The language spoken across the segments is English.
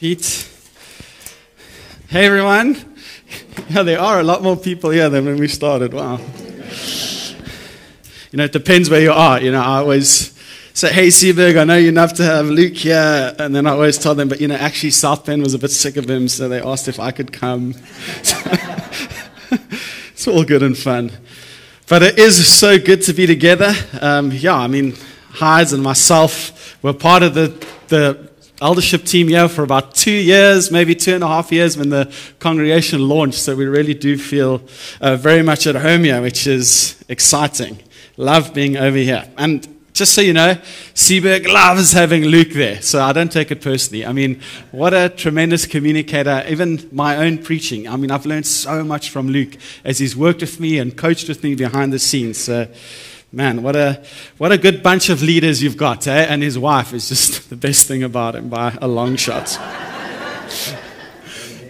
Pete. Hey, everyone. Yeah, there are a lot more people here than when we started. Wow. You know, it depends where you are. You know, I always say, hey, Seaberg, I know you're enough to have Luke here. And then I always tell them, but, you know, actually, South Bend was a bit sick of him, so they asked if I could come. it's all good and fun. But it is so good to be together. Um, yeah, I mean, Hides and myself were part of the, the eldership team here for about two years, maybe two and a half years when the congregation launched. So we really do feel uh, very much at home here, which is exciting. Love being over here. And just so you know, Seaberg loves having Luke there. So I don't take it personally. I mean, what a tremendous communicator. Even my own preaching. I mean, I've learned so much from Luke as he's worked with me and coached with me behind the scenes. So Man, what a, what a good bunch of leaders you've got, eh? And his wife is just the best thing about him by a long shot.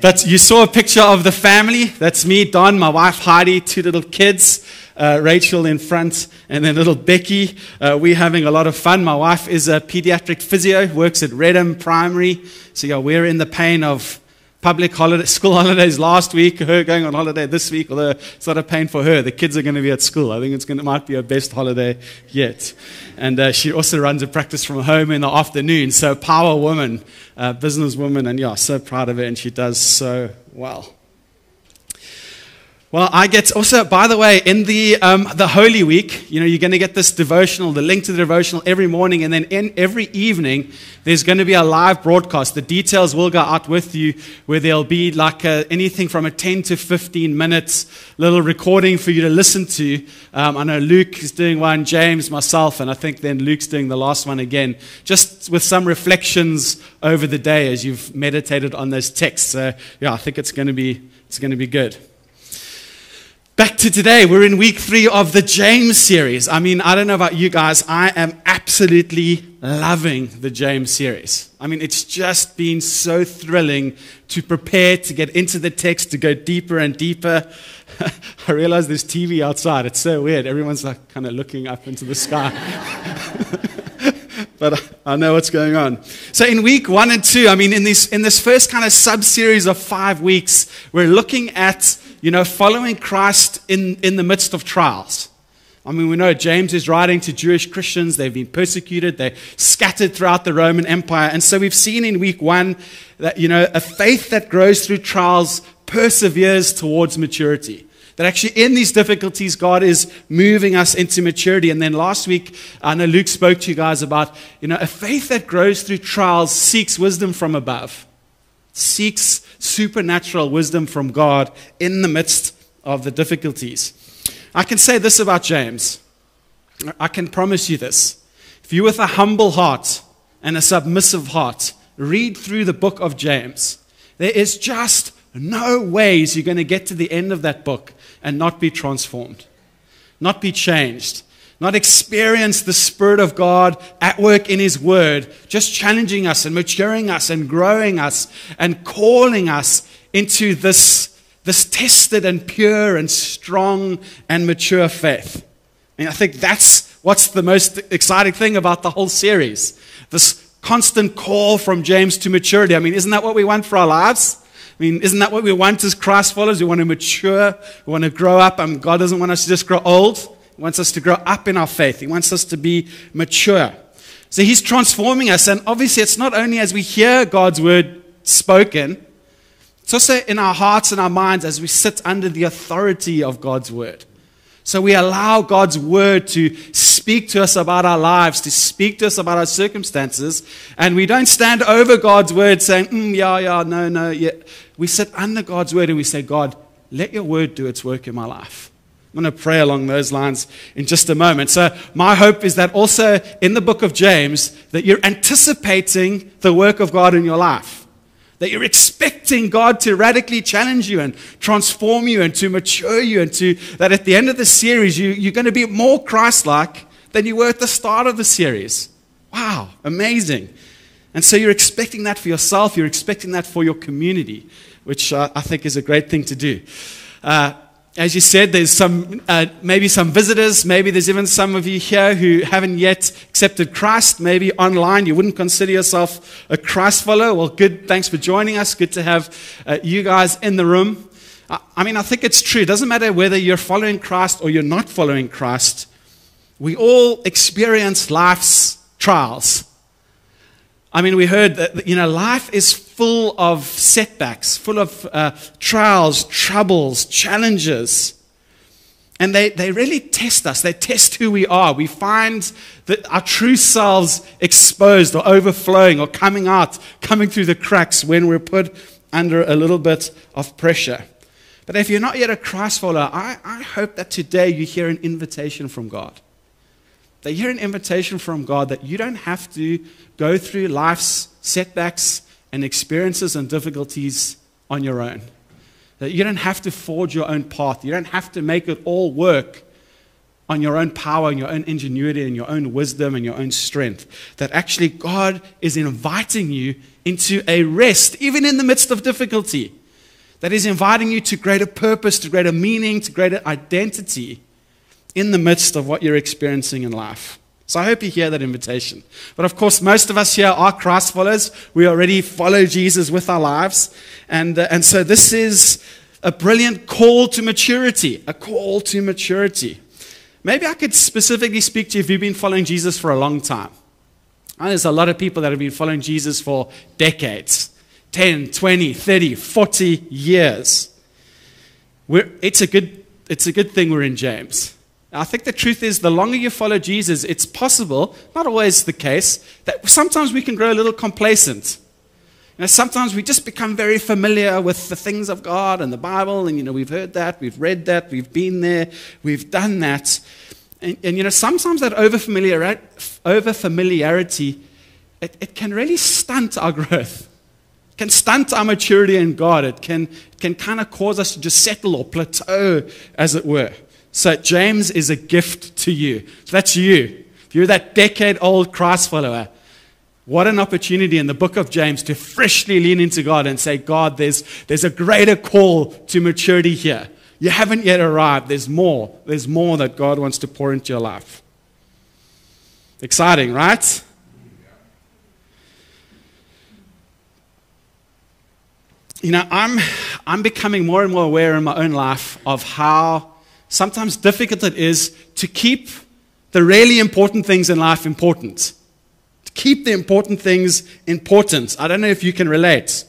but you saw a picture of the family. That's me, Don, my wife Heidi, two little kids. Uh, Rachel in front, and then little Becky. Uh, we're having a lot of fun. My wife is a pediatric physio, works at Redham Primary. So, yeah, we're in the pain of public holiday, school holidays last week, her going on holiday this week, although it's not a pain for her. The kids are going to be at school. I think it's going to, might be her best holiday yet. And uh, she also runs a practice from home in the afternoon. So, power woman, uh, businesswoman, and yeah, so proud of her, and she does so well. Well, I get also, by the way, in the, um, the Holy Week, you know, you're going to get this devotional, the link to the devotional every morning, and then in every evening, there's going to be a live broadcast. The details will go out with you, where there'll be like a, anything from a 10 to 15 minutes little recording for you to listen to. Um, I know Luke is doing one, James, myself, and I think then Luke's doing the last one again, just with some reflections over the day as you've meditated on those texts. So, yeah, I think it's going to be, it's going to be good. Back to today, we're in week three of the James series. I mean, I don't know about you guys, I am absolutely loving the James series. I mean, it's just been so thrilling to prepare to get into the text, to go deeper and deeper. I realize there's TV outside. It's so weird. Everyone's like kind of looking up into the sky. but I know what's going on. So in week one and two, I mean, in this, in this first kind of sub series of five weeks, we're looking at you know, following Christ in, in the midst of trials. I mean, we know James is writing to Jewish Christians. They've been persecuted. They're scattered throughout the Roman Empire. And so we've seen in week one that, you know, a faith that grows through trials perseveres towards maturity. That actually, in these difficulties, God is moving us into maturity. And then last week, I know Luke spoke to you guys about, you know, a faith that grows through trials seeks wisdom from above seeks supernatural wisdom from God in the midst of the difficulties. I can say this about James. I can promise you this. If you, with a humble heart and a submissive heart, read through the book of James, there is just no ways you're going to get to the end of that book and not be transformed, not be changed not experience the Spirit of God at work in His Word, just challenging us and maturing us and growing us and calling us into this, this tested and pure and strong and mature faith. And I think that's what's the most exciting thing about the whole series. This constant call from James to maturity. I mean, isn't that what we want for our lives? I mean, isn't that what we want as Christ followers? We want to mature, we want to grow up, and God doesn't want us to just grow old. Wants us to grow up in our faith. He wants us to be mature. So he's transforming us. And obviously, it's not only as we hear God's word spoken, it's also in our hearts and our minds as we sit under the authority of God's word. So we allow God's word to speak to us about our lives, to speak to us about our circumstances, and we don't stand over God's word saying, mm, yeah, yeah, no, no, yeah. We sit under God's word and we say, God, let your word do its work in my life. I'm going to pray along those lines in just a moment. So, my hope is that also in the book of James, that you're anticipating the work of God in your life. That you're expecting God to radically challenge you and transform you and to mature you, and to that at the end of the series, you, you're going to be more Christ like than you were at the start of the series. Wow, amazing. And so you're expecting that for yourself, you're expecting that for your community, which uh, I think is a great thing to do. Uh, as you said, there's some, uh, maybe some visitors. Maybe there's even some of you here who haven't yet accepted Christ. Maybe online you wouldn't consider yourself a Christ follower. Well, good. Thanks for joining us. Good to have uh, you guys in the room. I mean, I think it's true. It doesn't matter whether you're following Christ or you're not following Christ. We all experience life's trials. I mean, we heard that, you know, life is full of setbacks, full of uh, trials, troubles, challenges. And they, they really test us. They test who we are. We find that our true selves exposed or overflowing or coming out, coming through the cracks when we're put under a little bit of pressure. But if you're not yet a Christ follower, I, I hope that today you hear an invitation from God. That you hear an invitation from God that you don't have to go through life's setbacks and experiences and difficulties on your own. That you don't have to forge your own path. You don't have to make it all work on your own power and your own ingenuity and your own wisdom and your own strength. That actually God is inviting you into a rest, even in the midst of difficulty. That is inviting you to greater purpose, to greater meaning, to greater identity in the midst of what you're experiencing in life. So I hope you hear that invitation. But of course, most of us here are Christ followers. We already follow Jesus with our lives. And, uh, and so this is a brilliant call to maturity, a call to maturity. Maybe I could specifically speak to you if you've been following Jesus for a long time. There's a lot of people that have been following Jesus for decades 10, 20, 30, 40 years. We're, it's, a good, it's a good thing we're in James. I think the truth is, the longer you follow Jesus, it's possible, not always the case, that sometimes we can grow a little complacent. You know, sometimes we just become very familiar with the things of God and the Bible, and you know, we've heard that, we've read that, we've been there, we've done that. And, and you know, sometimes that over familiarity, it, it can really stunt our growth. It can stunt our maturity in God. It can, it can kind of cause us to just settle or plateau, as it were. So James is a gift to you. So that's you. If you're that decade old Christ follower, what an opportunity in the book of James to freshly lean into God and say, God, there's, there's a greater call to maturity here. You haven't yet arrived. There's more. There's more that God wants to pour into your life. Exciting, right? You know, I'm, I'm becoming more and more aware in my own life of how sometimes difficult it is to keep the really important things in life important. To keep the important things important. I don't know if you can relate.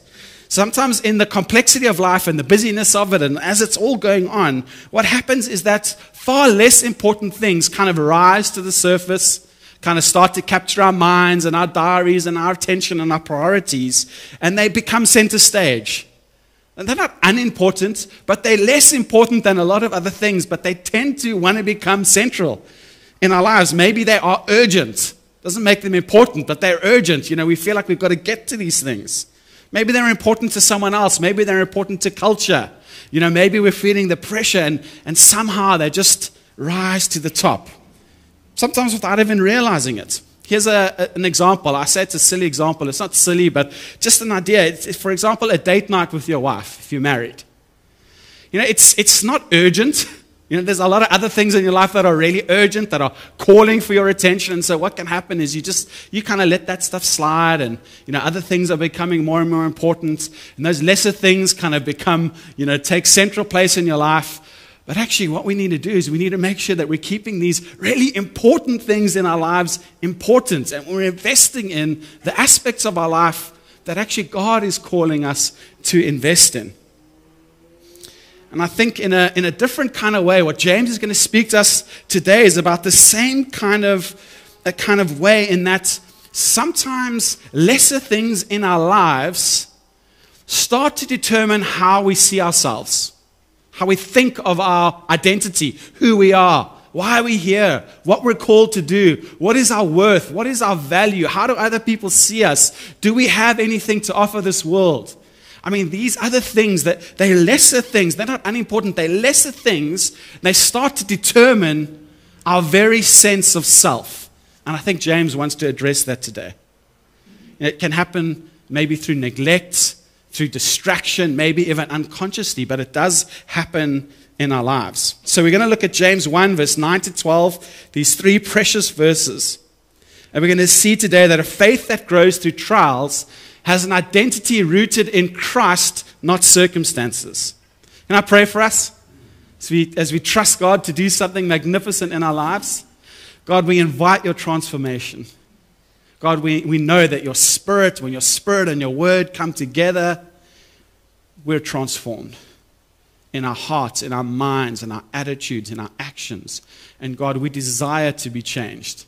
Sometimes, in the complexity of life and the busyness of it, and as it's all going on, what happens is that far less important things kind of rise to the surface, kind of start to capture our minds and our diaries and our attention and our priorities, and they become center stage. And they're not unimportant, but they're less important than a lot of other things, but they tend to want to become central in our lives. Maybe they are urgent. Doesn't make them important, but they're urgent. You know, we feel like we've got to get to these things. Maybe they're important to someone else. Maybe they're important to culture. You know, maybe we're feeling the pressure and, and somehow they just rise to the top. Sometimes without even realizing it. Here's a, an example. I say it's a silly example. It's not silly, but just an idea. It's, for example, a date night with your wife if you're married. You know, it's, it's not urgent. You know, there's a lot of other things in your life that are really urgent, that are calling for your attention. And so what can happen is you just, you kind of let that stuff slide and, you know, other things are becoming more and more important. And those lesser things kind of become, you know, take central place in your life. But actually, what we need to do is we need to make sure that we're keeping these really important things in our lives important and we're investing in the aspects of our life that actually God is calling us to invest in. And I think in a, in a different kind of way, what James is going to speak to us today is about the same kind of, a kind of way in that sometimes lesser things in our lives start to determine how we see ourselves how we think of our identity, who we are, why are we here, what we're called to do, what is our worth, what is our value, how do other people see us, do we have anything to offer this world? I mean, these other things that they're lesser things, they're not unimportant, they're lesser things, they start to determine our very sense of self. And I think James wants to address that today. It can happen maybe through neglect, through distraction, maybe even unconsciously, but it does happen in our lives. So we're going to look at James 1, verse 9 to 12, these three precious verses. And we're going to see today that a faith that grows through trials has an identity rooted in Christ, not circumstances. Can I pray for us? As we, as we trust God to do something magnificent in our lives, God, we invite your transformation. God, we, we know that your spirit, when your spirit and your word come together, we're transformed in our hearts, in our minds, in our attitudes, in our actions. And God, we desire to be changed.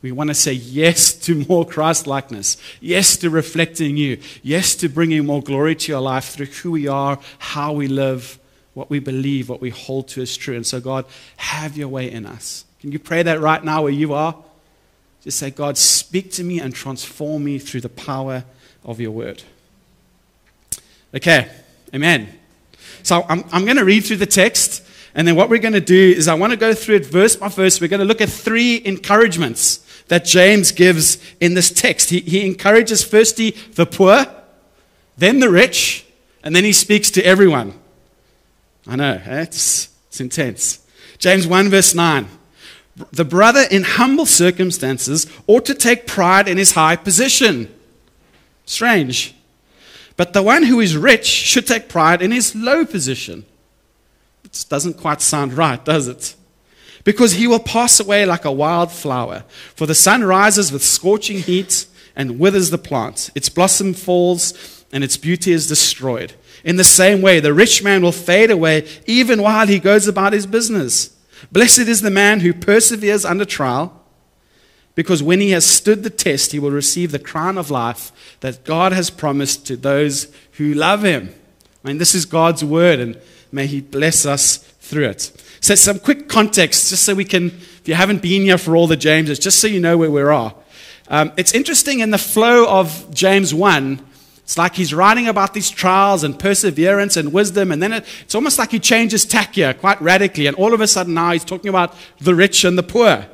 We want to say yes to more Christ likeness, yes to reflecting you, yes to bringing more glory to your life through who we are, how we live, what we believe, what we hold to as true. And so, God, have your way in us. Can you pray that right now where you are? Just say, God, speak to me and transform me through the power of your word. Okay, amen. So I'm, I'm going to read through the text, and then what we're going to do is I want to go through it verse by verse. We're going to look at three encouragements that James gives in this text. He, he encourages firstly the poor, then the rich, and then he speaks to everyone. I know, eh? it's, it's intense. James 1, verse 9. The brother in humble circumstances ought to take pride in his high position. Strange. But the one who is rich should take pride in his low position. It doesn't quite sound right, does it? Because he will pass away like a wild flower. For the sun rises with scorching heat and withers the plant. Its blossom falls and its beauty is destroyed. In the same way, the rich man will fade away even while he goes about his business. Blessed is the man who perseveres under trial because when he has stood the test, he will receive the crown of life that God has promised to those who love him. I mean, this is God's word, and may he bless us through it. So, some quick context, just so we can, if you haven't been here for all the Jameses, just so you know where we are. Um, it's interesting in the flow of James 1, it's like he's writing about these trials and perseverance and wisdom, and then it, it's almost like he changes tack here quite radically, and all of a sudden now he's talking about the rich and the poor.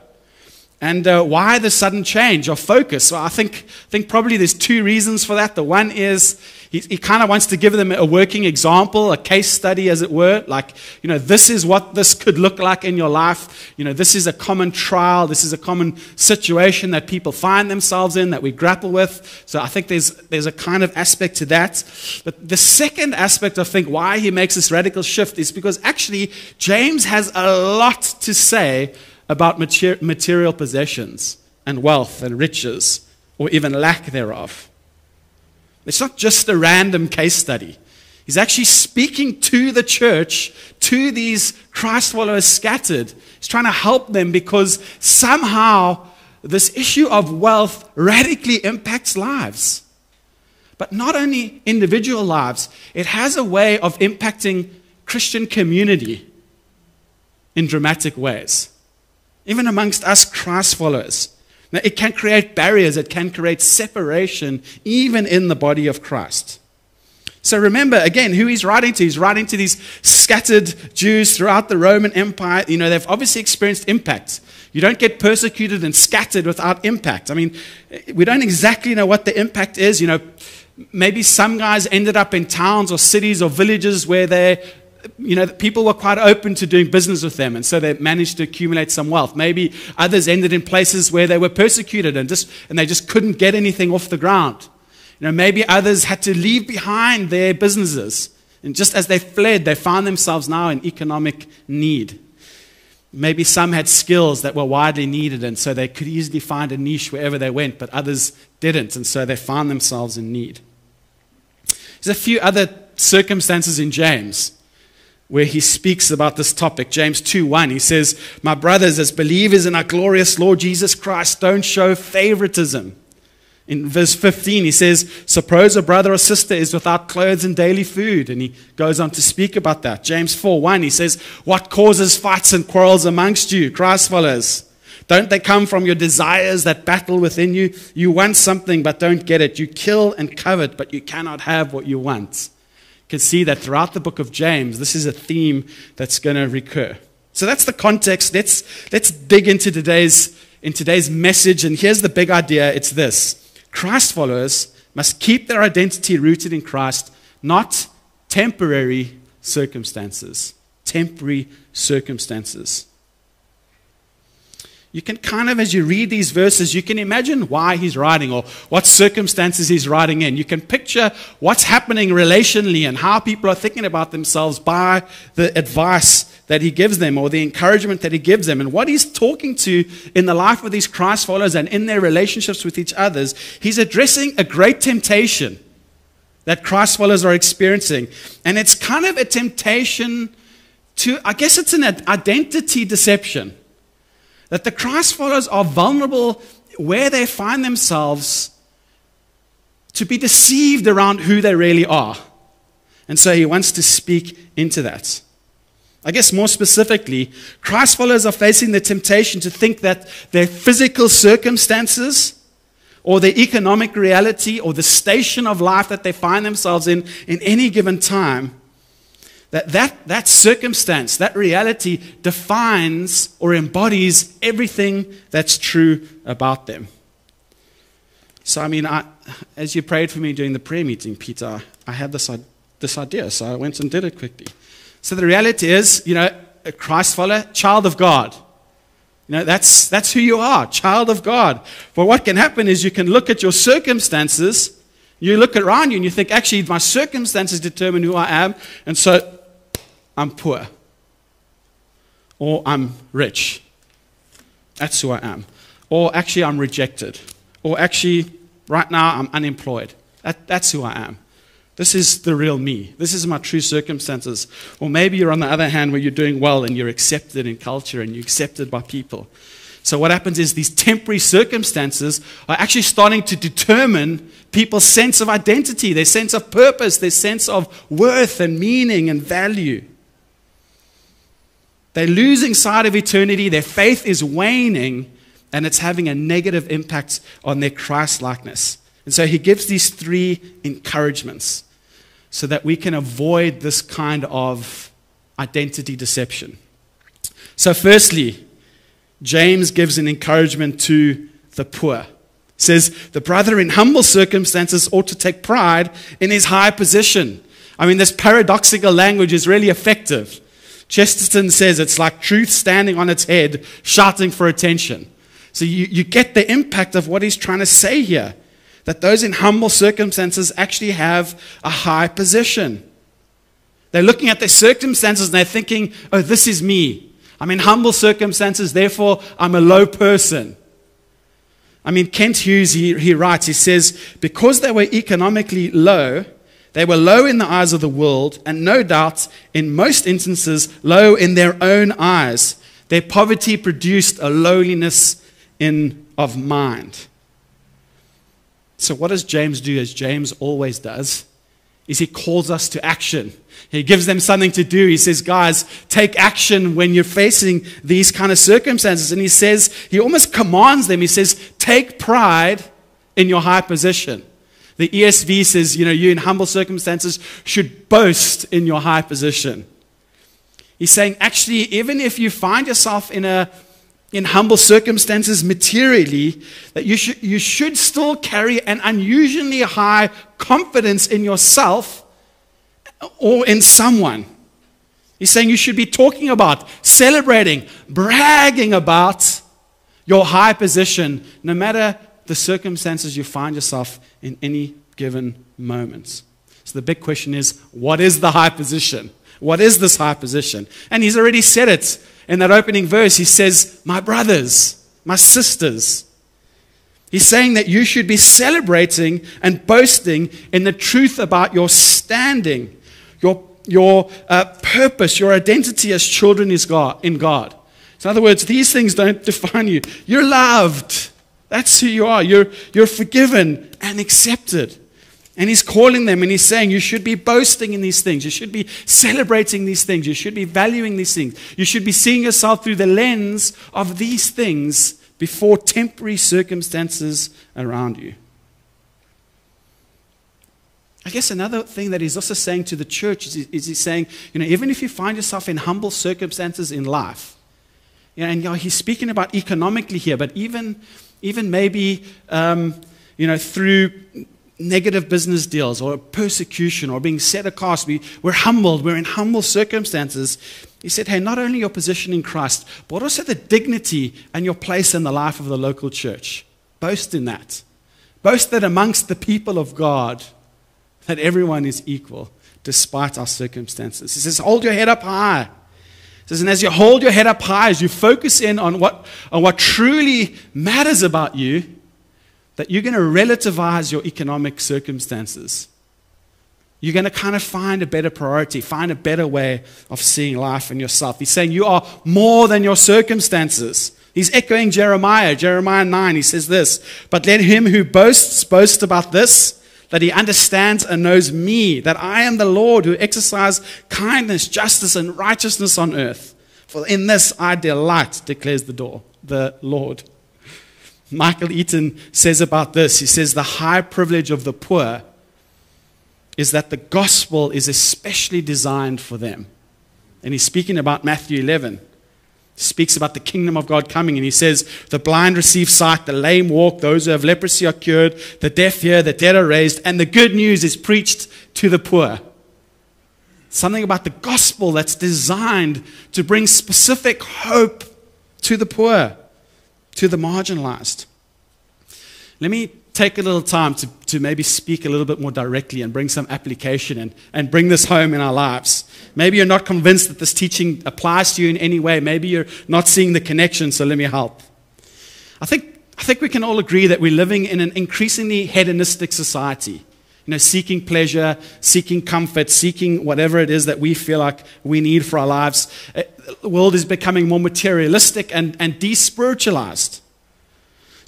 And uh, why the sudden change of focus? Well, I think, think probably there's two reasons for that. The one is he, he kind of wants to give them a working example, a case study, as it were. Like, you know, this is what this could look like in your life. You know, this is a common trial. This is a common situation that people find themselves in that we grapple with. So I think there's, there's a kind of aspect to that. But the second aspect, I think, why he makes this radical shift is because actually James has a lot to say about material possessions and wealth and riches, or even lack thereof. It's not just a random case study. He's actually speaking to the church, to these Christ followers scattered. He's trying to help them because somehow this issue of wealth radically impacts lives. But not only individual lives, it has a way of impacting Christian community in dramatic ways even amongst us Christ followers. Now, it can create barriers, it can create separation, even in the body of Christ. So remember, again, who he's writing to. He's writing to these scattered Jews throughout the Roman Empire. You know, they've obviously experienced impact. You don't get persecuted and scattered without impact. I mean, we don't exactly know what the impact is. You know, maybe some guys ended up in towns or cities or villages where they you know, people were quite open to doing business with them, and so they managed to accumulate some wealth. Maybe others ended in places where they were persecuted and, just, and they just couldn't get anything off the ground. You know, maybe others had to leave behind their businesses. And just as they fled, they found themselves now in economic need. Maybe some had skills that were widely needed, and so they could easily find a niche wherever they went, but others didn't, and so they found themselves in need. There's a few other circumstances in James where he speaks about this topic. James 2 1, he says, My brothers, as believers in our glorious Lord Jesus Christ, don't show favoritism. In verse 15, he says, Suppose a brother or sister is without clothes and daily food. And he goes on to speak about that. James 4 1, he says, What causes fights and quarrels amongst you, Christ followers? Don't they come from your desires that battle within you? You want something but don't get it. You kill and covet, but you cannot have what you want can see that throughout the book of James, this is a theme that's going to recur. So that's the context. Let's, let's dig into today's, in today's message. And here's the big idea it's this Christ followers must keep their identity rooted in Christ, not temporary circumstances. temporary circumstances. You can kind of, as you read these verses, you can imagine why he's writing or what circumstances he's writing in. You can picture what's happening relationally and how people are thinking about themselves by the advice that he gives them or the encouragement that he gives them. And what he's talking to in the life of these Christ followers and in their relationships with each others, he's addressing a great temptation that Christ followers are experiencing. And it's kind of a temptation to, I guess it's an identity deception. That the Christ followers are vulnerable where they find themselves to be deceived around who they really are. And so he wants to speak into that. I guess more specifically, Christ followers are facing the temptation to think that their physical circumstances or the economic reality or the station of life that they find themselves in in any given time that, that that circumstance, that reality defines or embodies everything that's true about them. So, I mean, I, as you prayed for me during the prayer meeting, Peter, I had this, this idea, so I went and did it quickly. So, the reality is, you know, a Christ follower, child of God. You know, that's, that's who you are, child of God. But what can happen is you can look at your circumstances, you look around you, and you think, actually, my circumstances determine who I am, and so I'm poor or I'm rich. That's who I am. Or actually, I'm rejected. Or actually, right now, I'm unemployed. That, that's who I am. This is the real me. This is my true circumstances. Or maybe you're on the other hand where you're doing well and you're accepted in culture and you're accepted by people. So, what happens is these temporary circumstances are actually starting to determine people's sense of identity, their sense of purpose, their sense of worth and meaning and value. They're losing sight of eternity, their faith is waning, and it's having a negative impact on their Christ likeness. And so he gives these three encouragements so that we can avoid this kind of identity deception. So, firstly, James gives an encouragement to the poor. He says, The brother in humble circumstances ought to take pride in his high position. I mean, this paradoxical language is really effective. Chesterton says it's like truth standing on its head, shouting for attention. So you, you get the impact of what he's trying to say here that those in humble circumstances actually have a high position. They're looking at their circumstances and they're thinking, oh, this is me. I'm in humble circumstances, therefore I'm a low person. I mean, Kent Hughes, he, he writes, he says, because they were economically low, they were low in the eyes of the world, and no doubt, in most instances, low in their own eyes. Their poverty produced a lowliness in, of mind. So, what does James do, as James always does? Is he calls us to action. He gives them something to do. He says, guys, take action when you're facing these kind of circumstances. And he says, he almost commands them. He says, take pride in your high position. The ESV says, you know, you in humble circumstances should boast in your high position. He's saying, actually, even if you find yourself in a in humble circumstances materially, that you should, you should still carry an unusually high confidence in yourself or in someone. He's saying you should be talking about, celebrating, bragging about your high position, no matter the circumstances you find yourself in any given moment. So the big question is what is the high position? What is this high position? And he's already said it in that opening verse. He says, My brothers, my sisters. He's saying that you should be celebrating and boasting in the truth about your standing, your, your uh, purpose, your identity as children is God, in God. So in other words, these things don't define you. You're loved. That's who you are. You're, you're forgiven and accepted. And he's calling them and he's saying, You should be boasting in these things. You should be celebrating these things. You should be valuing these things. You should be seeing yourself through the lens of these things before temporary circumstances around you. I guess another thing that he's also saying to the church is, is he's saying, you know, even if you find yourself in humble circumstances in life, know, and you know, he's speaking about economically here, but even even maybe um, you know through negative business deals or persecution or being set across. We, we're humbled. We're in humble circumstances. He said, Hey, not only your position in Christ, but also the dignity and your place in the life of the local church. Boast in that. Boast that amongst the people of God, that everyone is equal despite our circumstances. He says, Hold your head up high. Says, And as you hold your head up high, as you focus in on what, on what truly matters about you, that you're going to relativize your economic circumstances. You're going to kind of find a better priority, find a better way of seeing life and yourself. He's saying you are more than your circumstances. He's echoing Jeremiah, Jeremiah 9. He says this But let him who boasts boast about this, that he understands and knows me, that I am the Lord who exercise kindness, justice, and righteousness on earth. For in this I delight, declares the door, the Lord. Michael Eaton says about this, he says, the high privilege of the poor is that the gospel is especially designed for them. And he's speaking about Matthew 11 speaks about the kingdom of God coming, and he says, The blind receive sight, the lame walk, those who have leprosy are cured, the deaf hear, the dead are raised, and the good news is preached to the poor. Something about the gospel that's designed to bring specific hope to the poor, to the marginalized. Let me take a little time to, to maybe speak a little bit more directly and bring some application and, and bring this home in our lives. Maybe you're not convinced that this teaching applies to you in any way. Maybe you're not seeing the connection, so let me help. I think, I think we can all agree that we're living in an increasingly hedonistic society. You know, seeking pleasure, seeking comfort, seeking whatever it is that we feel like we need for our lives. Uh, the world is becoming more materialistic and, and despiritualized.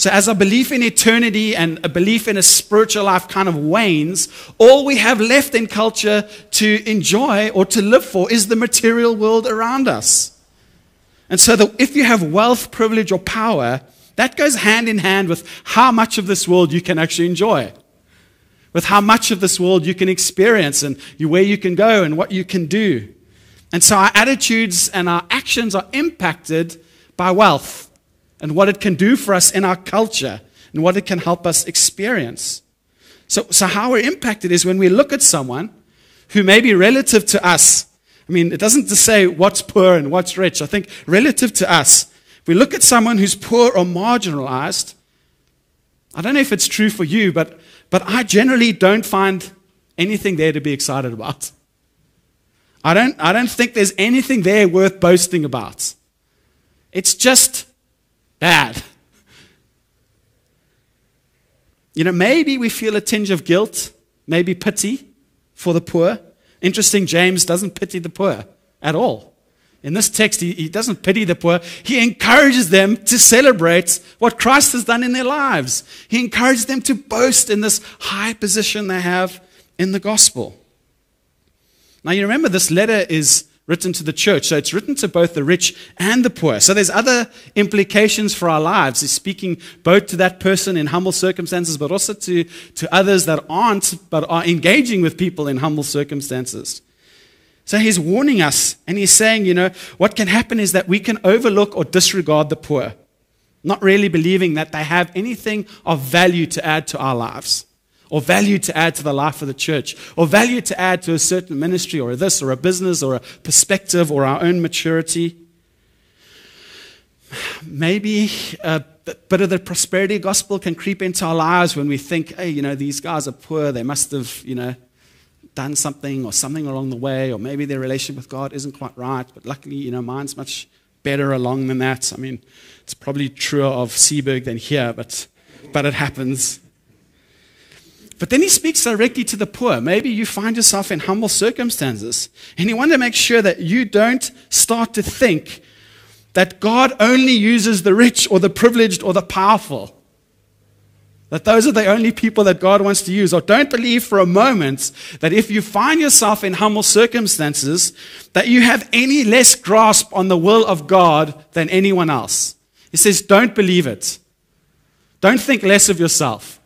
So, as our belief in eternity and a belief in a spiritual life kind of wanes, all we have left in culture to enjoy or to live for is the material world around us. And so, the, if you have wealth, privilege, or power, that goes hand in hand with how much of this world you can actually enjoy, with how much of this world you can experience and where you can go and what you can do. And so, our attitudes and our actions are impacted by wealth and what it can do for us in our culture and what it can help us experience. So, so how we're impacted is when we look at someone who may be relative to us. I mean, it doesn't just say what's poor and what's rich. I think relative to us, if we look at someone who's poor or marginalized, I don't know if it's true for you, but, but I generally don't find anything there to be excited about. I don't, I don't think there's anything there worth boasting about. It's just bad. You know, maybe we feel a tinge of guilt, maybe pity for the poor. Interesting, James doesn't pity the poor at all. In this text, he, he doesn't pity the poor. He encourages them to celebrate what Christ has done in their lives. He encourages them to boast in this high position they have in the gospel. Now, you remember this letter is written to the church. So it's written to both the rich and the poor. So there's other implications for our lives. He's speaking both to that person in humble circumstances, but also to, to others that aren't, but are engaging with people in humble circumstances. So he's warning us and he's saying, you know, what can happen is that we can overlook or disregard the poor, not really believing that they have anything of value to add to our lives or value to add to the life of the church, or value to add to a certain ministry, or this, or a business, or a perspective, or our own maturity. Maybe uh, a bit of the prosperity gospel can creep into our lives when we think, hey, you know, these guys are poor, they must have, you know, done something or something along the way, or maybe their relationship with God isn't quite right, but luckily, you know, mine's much better along than that. I mean, it's probably truer of Seaburg than here, but, but it happens. But then he speaks directly to the poor. Maybe you find yourself in humble circumstances, and you want to make sure that you don't start to think that God only uses the rich or the privileged or the powerful. That those are the only people that God wants to use. Or don't believe for a moment that if you find yourself in humble circumstances, that you have any less grasp on the will of God than anyone else. He says, don't believe it. Don't think less of yourself.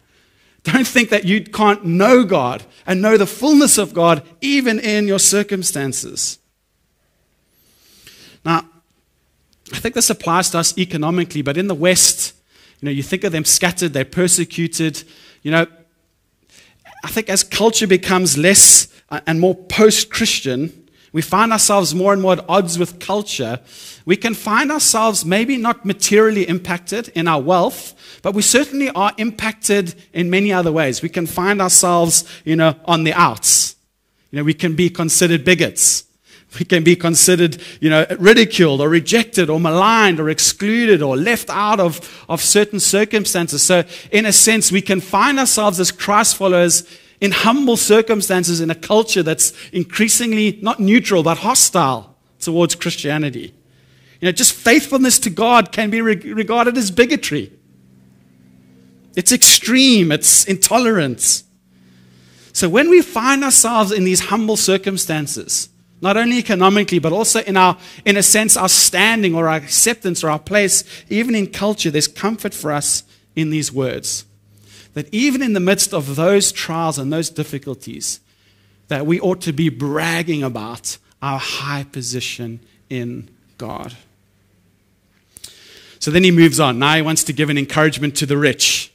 Don't think that you can't know God and know the fullness of God even in your circumstances. Now, I think this applies to us economically, but in the West, you know, you think of them scattered, they're persecuted. You know, I think as culture becomes less uh, and more post Christian, we find ourselves more and more at odds with culture, we can find ourselves maybe not materially impacted in our wealth, but we certainly are impacted in many other ways. We can find ourselves, you know, on the outs. You know, we can be considered bigots. We can be considered, you know, ridiculed or rejected or maligned or excluded or left out of, of certain circumstances. So, in a sense, we can find ourselves as Christ followers in humble circumstances in a culture that's increasingly not neutral but hostile towards Christianity. You know, just faithfulness to God can be regarded as bigotry. It's extreme, it's intolerance. So when we find ourselves in these humble circumstances, not only economically, but also in our, in a sense, our standing or our acceptance or our place, even in culture, there's comfort for us in these words. That even in the midst of those trials and those difficulties, that we ought to be bragging about our high position in God. So then he moves on. Now he wants to give an encouragement to the rich.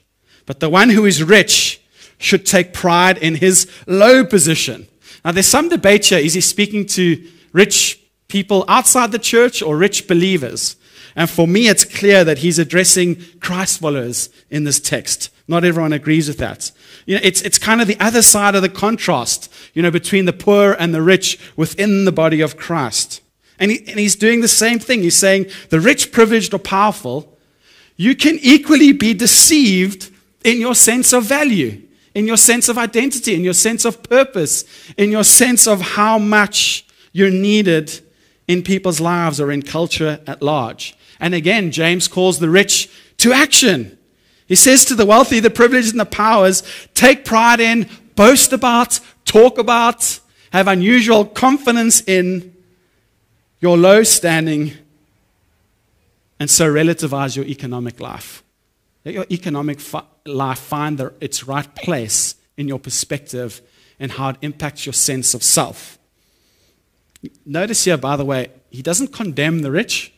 But the one who is rich should take pride in his low position. Now, there's some debate here. Is he speaking to rich people outside the church or rich believers? And for me, it's clear that he's addressing Christ followers in this text. Not everyone agrees with that. You know, it's, it's kind of the other side of the contrast, you know, between the poor and the rich within the body of Christ. And, he, and he's doing the same thing. He's saying the rich, privileged, or powerful, you can equally be deceived in your sense of value, in your sense of identity, in your sense of purpose, in your sense of how much you're needed in people's lives or in culture at large. And again, James calls the rich to action. He says to the wealthy, the privileged, and the powers, take pride in, boast about, talk about, have unusual confidence in your low standing, and so relativize your economic life. Let your economic fi- life find the, its right place in your perspective and how it impacts your sense of self. Notice here, by the way, he doesn't condemn the rich.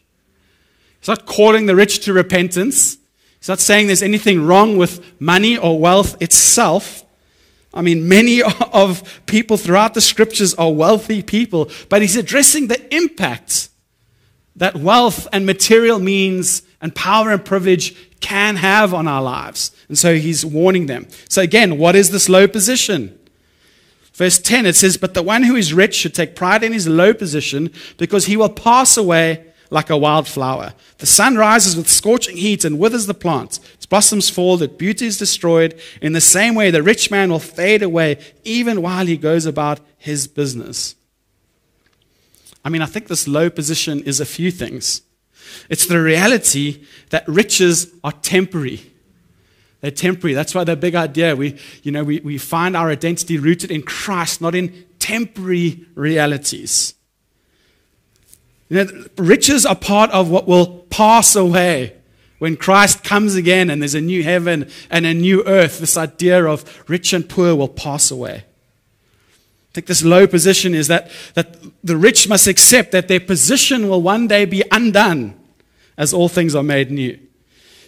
He's not calling the rich to repentance. He's not saying there's anything wrong with money or wealth itself. I mean, many of people throughout the scriptures are wealthy people, but he's addressing the impact that wealth and material means and power and privilege can have on our lives. And so he's warning them. So, again, what is this low position? Verse 10, it says, But the one who is rich should take pride in his low position because he will pass away like a wildflower. The sun rises with scorching heat and withers the plant. Its blossoms fall, its beauty is destroyed. In the same way, the rich man will fade away even while he goes about his business. I mean, I think this low position is a few things. It's the reality that riches are temporary. They're temporary. That's why the big idea. We, you know, we, we find our identity rooted in Christ, not in temporary realities. You know, riches are part of what will pass away when Christ comes again and there's a new heaven and a new earth. This idea of rich and poor will pass away. I think this low position is that, that the rich must accept that their position will one day be undone as all things are made new.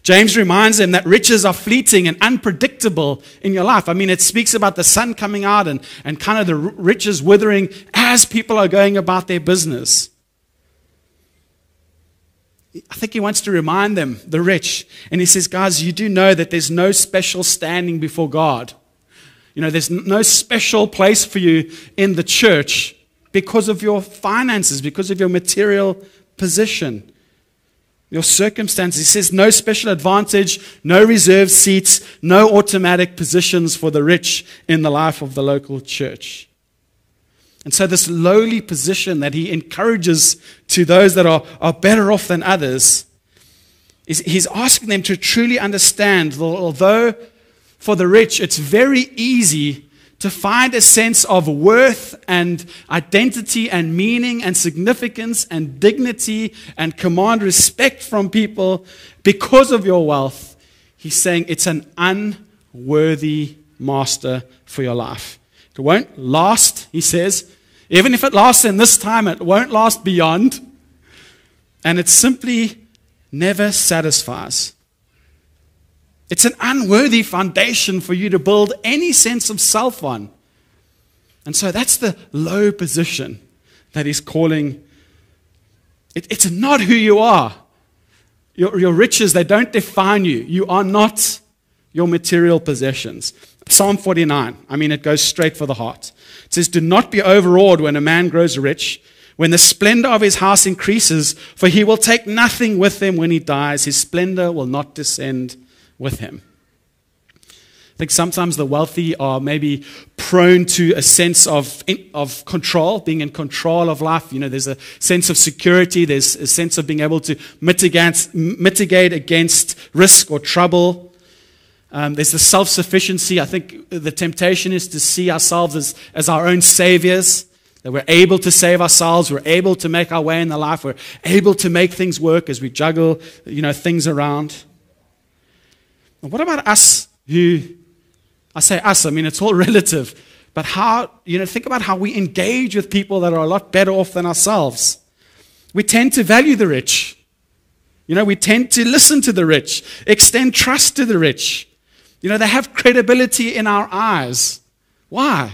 James reminds them that riches are fleeting and unpredictable in your life. I mean, it speaks about the sun coming out and, and kind of the riches withering as people are going about their business. I think he wants to remind them, the rich, and he says, Guys, you do know that there's no special standing before God. You know, there's no special place for you in the church because of your finances, because of your material position your circumstances. He says no special advantage, no reserved seats, no automatic positions for the rich in the life of the local church. And so, this lowly position that he encourages to those that are, are better off than others, is he's asking them to truly understand, that although for the rich it's very easy to find a sense of worth and identity and meaning and significance and dignity and command respect from people because of your wealth, he's saying it's an unworthy master for your life. It won't last, he says. Even if it lasts in this time, it won't last beyond. And it simply never satisfies. It's an unworthy foundation for you to build any sense of self on. And so that's the low position that he's calling. It, it's not who you are. Your, your riches, they don't define you. You are not your material possessions. Psalm 49, I mean, it goes straight for the heart. It says, Do not be overawed when a man grows rich, when the splendor of his house increases, for he will take nothing with him when he dies. His splendor will not descend with him. I think sometimes the wealthy are maybe prone to a sense of, of control, being in control of life. You know, there's a sense of security, there's a sense of being able to mitigate, mitigate against risk or trouble. Um, there's the self sufficiency. I think the temptation is to see ourselves as, as our own saviors, that we're able to save ourselves, we're able to make our way in the life, we're able to make things work as we juggle you know, things around. And what about us who I say us, I mean, it's all relative. But how, you know, think about how we engage with people that are a lot better off than ourselves. We tend to value the rich. You know, we tend to listen to the rich, extend trust to the rich. You know, they have credibility in our eyes. Why?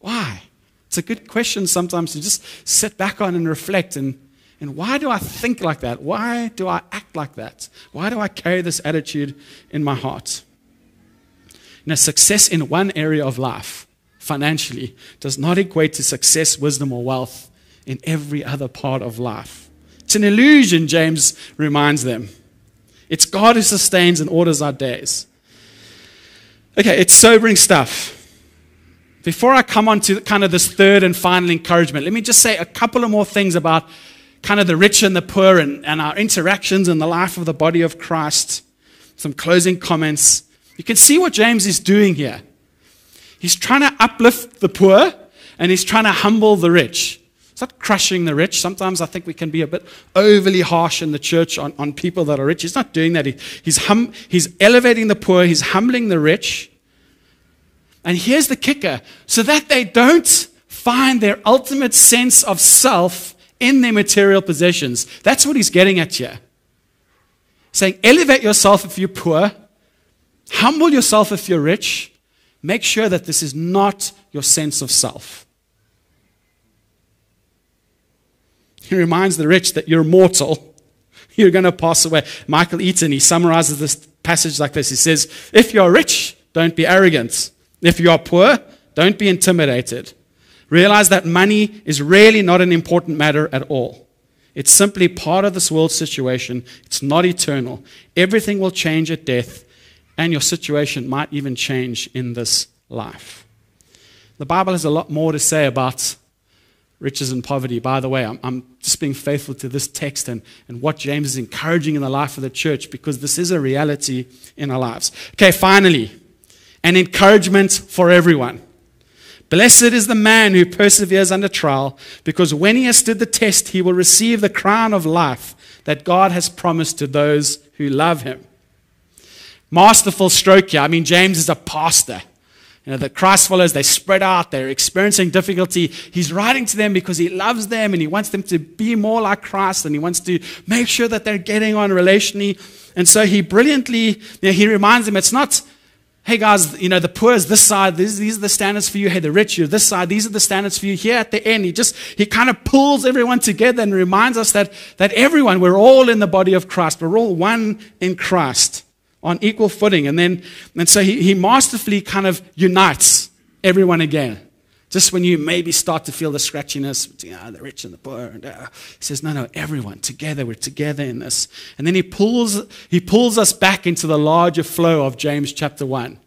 Why? It's a good question sometimes to just sit back on and reflect and, and why do I think like that? Why do I act like that? Why do I carry this attitude in my heart? You know, success in one area of life, financially, does not equate to success, wisdom, or wealth in every other part of life. It's an illusion, James reminds them. It's God who sustains and orders our days. Okay, it's sobering stuff. Before I come on to kind of this third and final encouragement, let me just say a couple of more things about kind of the rich and the poor and, and our interactions in the life of the body of Christ. Some closing comments. You can see what James is doing here. He's trying to uplift the poor and he's trying to humble the rich. Not crushing the rich. Sometimes I think we can be a bit overly harsh in the church on, on people that are rich. He's not doing that. He, he's, hum, he's elevating the poor, he's humbling the rich. And here's the kicker so that they don't find their ultimate sense of self in their material possessions. That's what he's getting at here. Saying, elevate yourself if you're poor, Humble yourself if you're rich. Make sure that this is not your sense of self. He reminds the rich that you're mortal. You're going to pass away. Michael Eaton, he summarizes this passage like this. He says, If you're rich, don't be arrogant. If you are poor, don't be intimidated. Realize that money is really not an important matter at all. It's simply part of this world situation. It's not eternal. Everything will change at death, and your situation might even change in this life. The Bible has a lot more to say about riches and poverty. By the way, I'm, I'm, just being faithful to this text and, and what James is encouraging in the life of the church because this is a reality in our lives. Okay, finally, an encouragement for everyone. Blessed is the man who perseveres under trial, because when he has stood the test, he will receive the crown of life that God has promised to those who love him masterful stroke here. I mean, James is a pastor. You know, the Christ followers, they spread out, they're experiencing difficulty. He's writing to them because he loves them and he wants them to be more like Christ and he wants to make sure that they're getting on relationally. And so he brilliantly, you know, he reminds them it's not, hey guys, you know, the poor is this side, these, these are the standards for you. Hey, the rich, you're this side, these are the standards for you. Here at the end, he just, he kind of pulls everyone together and reminds us that, that everyone, we're all in the body of Christ. We're all one in Christ on equal footing. And then, and so he, he masterfully kind of unites everyone again. Just when you maybe start to feel the scratchiness, you know, the rich and the poor, and, uh, he says, "No, no, everyone together. We're together in this." And then he pulls he pulls us back into the larger flow of James chapter one.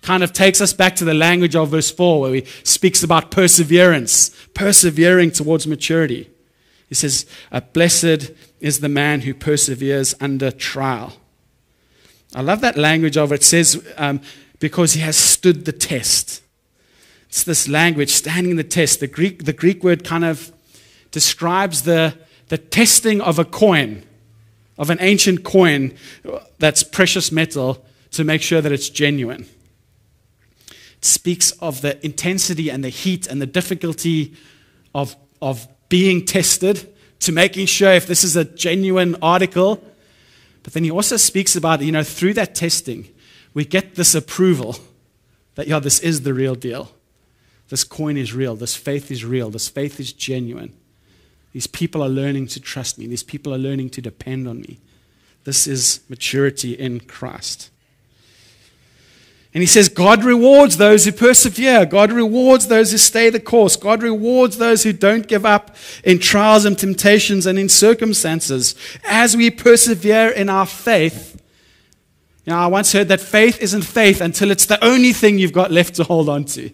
Kind of takes us back to the language of verse four, where he speaks about perseverance, persevering towards maturity. He says, uh, "Blessed is the man who perseveres under trial." I love that language of it. Says, um, because he has stood the test. It's this language, standing the test. The Greek, the Greek word kind of describes the, the testing of a coin, of an ancient coin that's precious metal, to make sure that it's genuine. It speaks of the intensity and the heat and the difficulty of, of being tested, to making sure if this is a genuine article but then he also speaks about, you know, through that testing, we get this approval that, yeah, this is the real deal. this coin is real, this faith is real, this faith is genuine. These people are learning to trust me, these people are learning to depend on me. This is maturity in Christ. And he says, God rewards those who persevere. God rewards those who stay the course. God rewards those who don't give up in trials and temptations and in circumstances. As we persevere in our faith, you know, I once heard that faith isn't faith until it's the only thing you've got left to hold on to.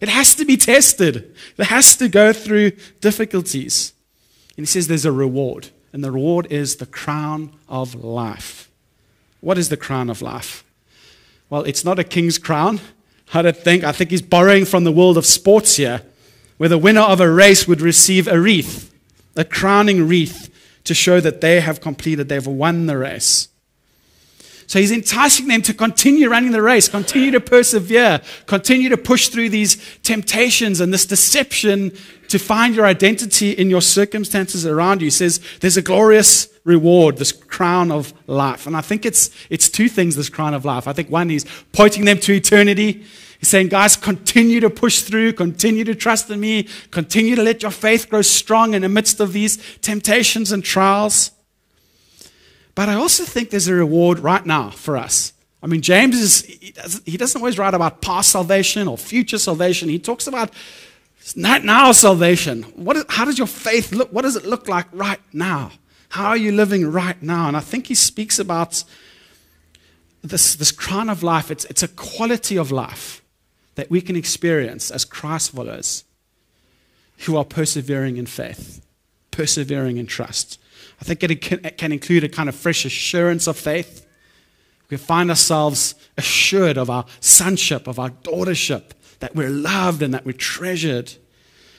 It has to be tested, it has to go through difficulties. And he says there's a reward, and the reward is the crown of life. What is the crown of life? Well, it's not a king's crown. I don't think. I think he's borrowing from the world of sports here, where the winner of a race would receive a wreath, a crowning wreath, to show that they have completed, they've won the race. So he's enticing them to continue running the race, continue to persevere, continue to push through these temptations and this deception to find your identity in your circumstances around you. He says there's a glorious reward, this crown of life. And I think it's, it's two things, this crown of life. I think one, he's pointing them to eternity. He's saying, guys, continue to push through, continue to trust in me, continue to let your faith grow strong in the midst of these temptations and trials. But I also think there's a reward right now for us. I mean, James is, he doesn't, always write about past salvation or future salvation. He talks about not now salvation. What is, how does your faith look? What does it look like right now? How are you living right now? And I think he speaks about this, this crown of life. It's, it's a quality of life that we can experience as Christ followers who are persevering in faith, persevering in trust. I think it can, include a kind of fresh assurance of faith. We find ourselves assured of our sonship, of our daughtership, that we're loved and that we're treasured.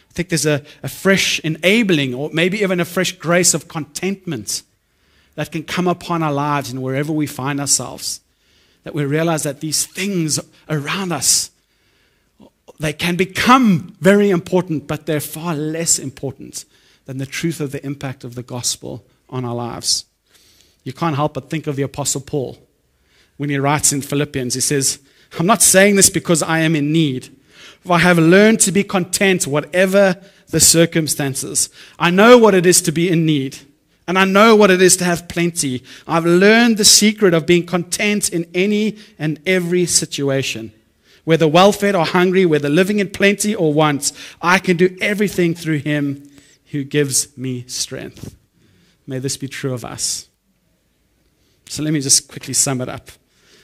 I think there's a, a fresh enabling, or maybe even a fresh grace of contentment that can come upon our lives and wherever we find ourselves. That we realize that these things around us, they can become very important, but they're far less important than the truth of the impact of the gospel on our lives. You can't help but think of the Apostle Paul when he writes in Philippians. He says, I'm not saying this because I am in need, for I have learned to be content whatever the circumstances. I know what it is to be in need, and I know what it is to have plenty. I've learned the secret of being content in any and every situation. Whether well fed or hungry, whether living in plenty or want, I can do everything through him who gives me strength. May this be true of us. So let me just quickly sum it up.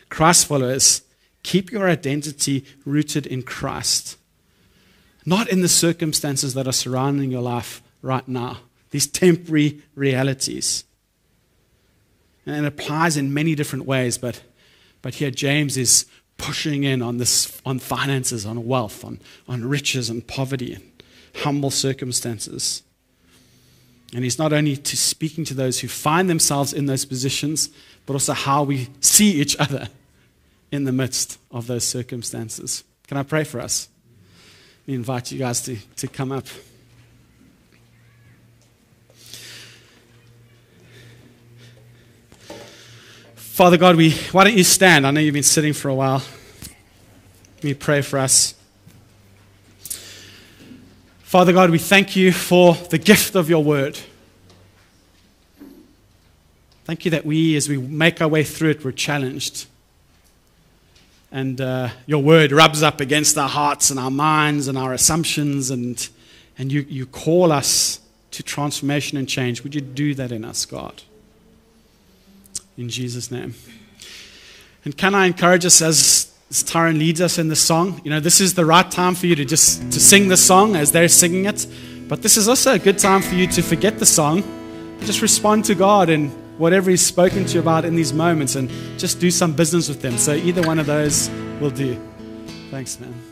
Christ followers, keep your identity rooted in Christ, not in the circumstances that are surrounding your life right now, these temporary realities. And it applies in many different ways, but, but here James is pushing in on this on finances, on wealth, on, on riches and poverty and humble circumstances. And he's not only to speaking to those who find themselves in those positions, but also how we see each other in the midst of those circumstances. Can I pray for us? We invite you guys to, to come up. Father God, we, why don't you stand? I know you've been sitting for a while. Let me pray for us. Father God, we thank you for the gift of your word. Thank you that we, as we make our way through it, we're challenged. And uh, your word rubs up against our hearts and our minds and our assumptions, and, and you, you call us to transformation and change. Would you do that in us, God? In Jesus' name. And can I encourage us as as Tyron leads us in the song, you know, this is the right time for you to just to sing the song as they're singing it. But this is also a good time for you to forget the song, just respond to God and whatever He's spoken to you about in these moments, and just do some business with them. So either one of those will do. Thanks, man.